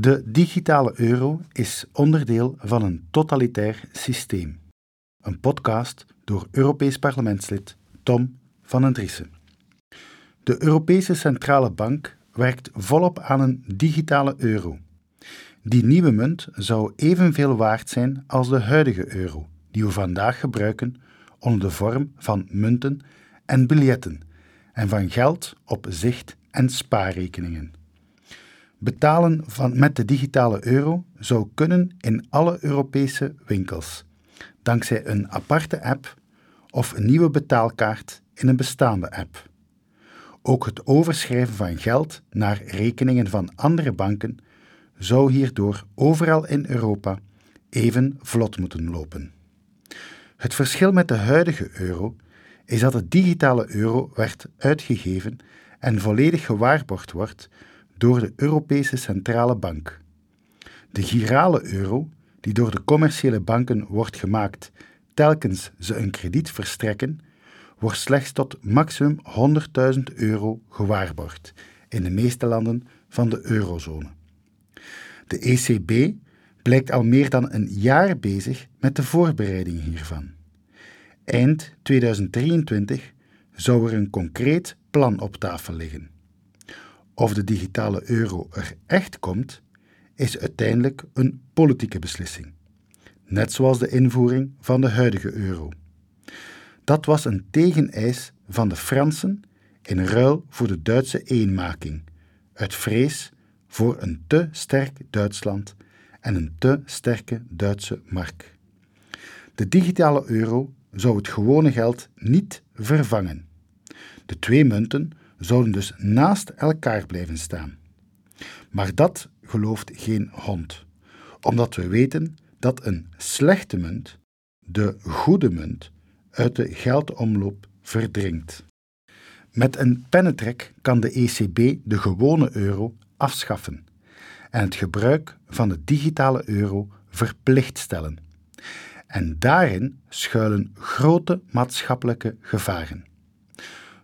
De digitale euro is onderdeel van een totalitair systeem. Een podcast door Europees parlementslid Tom van den Driessen. De Europese Centrale Bank werkt volop aan een digitale euro. Die nieuwe munt zou evenveel waard zijn als de huidige euro, die we vandaag gebruiken onder de vorm van munten en biljetten en van geld op zicht- en spaarrekeningen. Betalen van, met de digitale euro zou kunnen in alle Europese winkels, dankzij een aparte app of een nieuwe betaalkaart in een bestaande app. Ook het overschrijven van geld naar rekeningen van andere banken zou hierdoor overal in Europa even vlot moeten lopen. Het verschil met de huidige euro is dat de digitale euro werd uitgegeven en volledig gewaarborgd wordt door de Europese Centrale Bank. De girale euro, die door de commerciële banken wordt gemaakt telkens ze een krediet verstrekken, wordt slechts tot maximum 100.000 euro gewaarborgd in de meeste landen van de eurozone. De ECB blijkt al meer dan een jaar bezig met de voorbereiding hiervan. Eind 2023 zou er een concreet plan op tafel liggen. Of de digitale euro er echt komt, is uiteindelijk een politieke beslissing, net zoals de invoering van de huidige euro. Dat was een tegeneis van de Fransen in ruil voor de Duitse eenmaking, uit vrees voor een te sterk Duitsland en een te sterke Duitse mark. De digitale euro zou het gewone geld niet vervangen. De twee munten zouden dus naast elkaar blijven staan. Maar dat gelooft geen hond, omdat we weten dat een slechte munt, de goede munt, uit de geldomloop verdringt. Met een pennetrek kan de ECB de gewone euro afschaffen en het gebruik van de digitale euro verplicht stellen. En daarin schuilen grote maatschappelijke gevaren.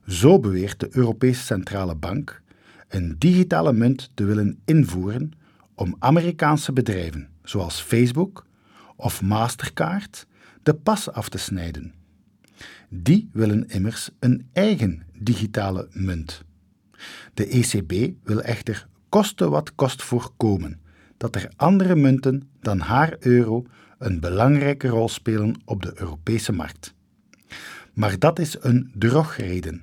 Zo beweert de Europese Centrale Bank een digitale munt te willen invoeren om Amerikaanse bedrijven zoals Facebook of Mastercard de pas af te snijden. Die willen immers een eigen digitale munt. De ECB wil echter koste wat kost voorkomen dat er andere munten dan haar euro een belangrijke rol spelen op de Europese markt. Maar dat is een drogreden,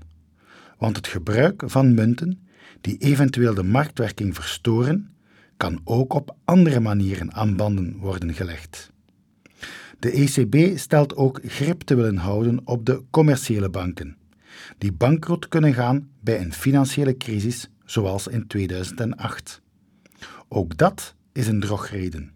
want het gebruik van munten die eventueel de marktwerking verstoren, kan ook op andere manieren aan banden worden gelegd. De ECB stelt ook grip te willen houden op de commerciële banken, die bankroet kunnen gaan bij een financiële crisis zoals in 2008. Ook dat is een drogreden,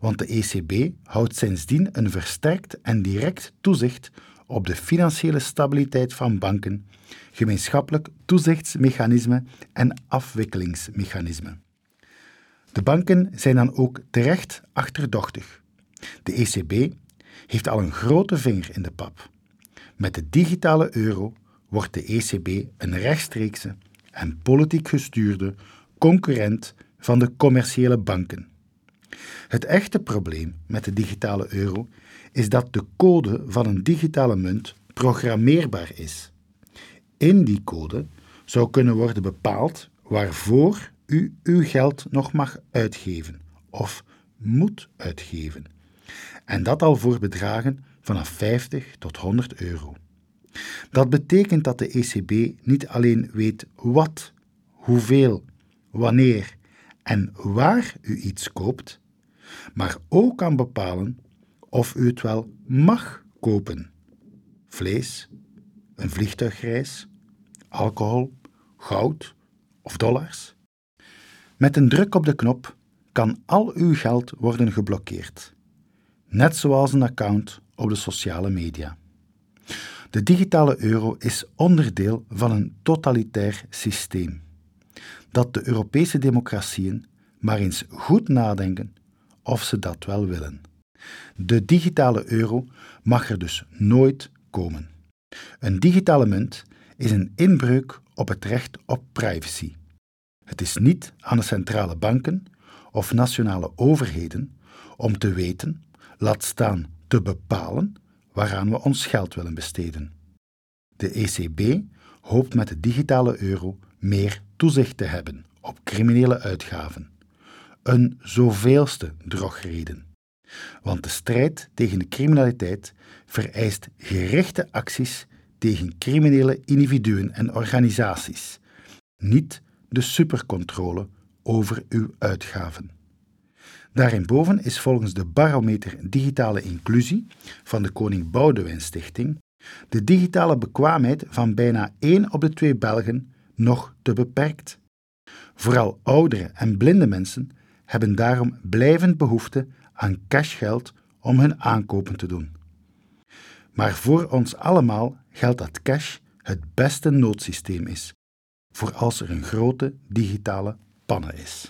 want de ECB houdt sindsdien een versterkt en direct toezicht op de financiële stabiliteit van banken, gemeenschappelijk toezichtsmechanisme en afwikkelingsmechanisme. De banken zijn dan ook terecht achterdochtig. De ECB heeft al een grote vinger in de pap. Met de digitale euro wordt de ECB een rechtstreekse en politiek gestuurde concurrent van de commerciële banken. Het echte probleem met de digitale euro is dat de code van een digitale munt programmeerbaar is. In die code zou kunnen worden bepaald waarvoor u uw geld nog mag uitgeven of moet uitgeven. En dat al voor bedragen vanaf 50 tot 100 euro. Dat betekent dat de ECB niet alleen weet wat, hoeveel, wanneer en waar u iets koopt, maar ook kan bepalen of u het wel mag kopen. Vlees, een vliegtuigreis, alcohol, goud of dollars. Met een druk op de knop kan al uw geld worden geblokkeerd, net zoals een account op de sociale media. De digitale euro is onderdeel van een totalitair systeem. Dat de Europese democratieën maar eens goed nadenken of ze dat wel willen. De digitale euro mag er dus nooit komen. Een digitale munt is een inbreuk op het recht op privacy. Het is niet aan de centrale banken of nationale overheden om te weten, laat staan te bepalen, waaraan we ons geld willen besteden. De ECB hoopt met de digitale euro meer toezicht te hebben op criminele uitgaven. Een zoveelste drogreden. Want de strijd tegen de criminaliteit vereist gerichte acties tegen criminele individuen en organisaties, niet de supercontrole over uw uitgaven. Daarinboven is volgens de barometer Digitale Inclusie van de Koning Boudewijn Stichting de digitale bekwaamheid van bijna 1 op de 2 Belgen nog te beperkt. Vooral oudere en blinde mensen hebben daarom blijvend behoefte aan cashgeld om hun aankopen te doen. Maar voor ons allemaal geldt dat cash het beste noodsysteem is, voor als er een grote digitale panne is.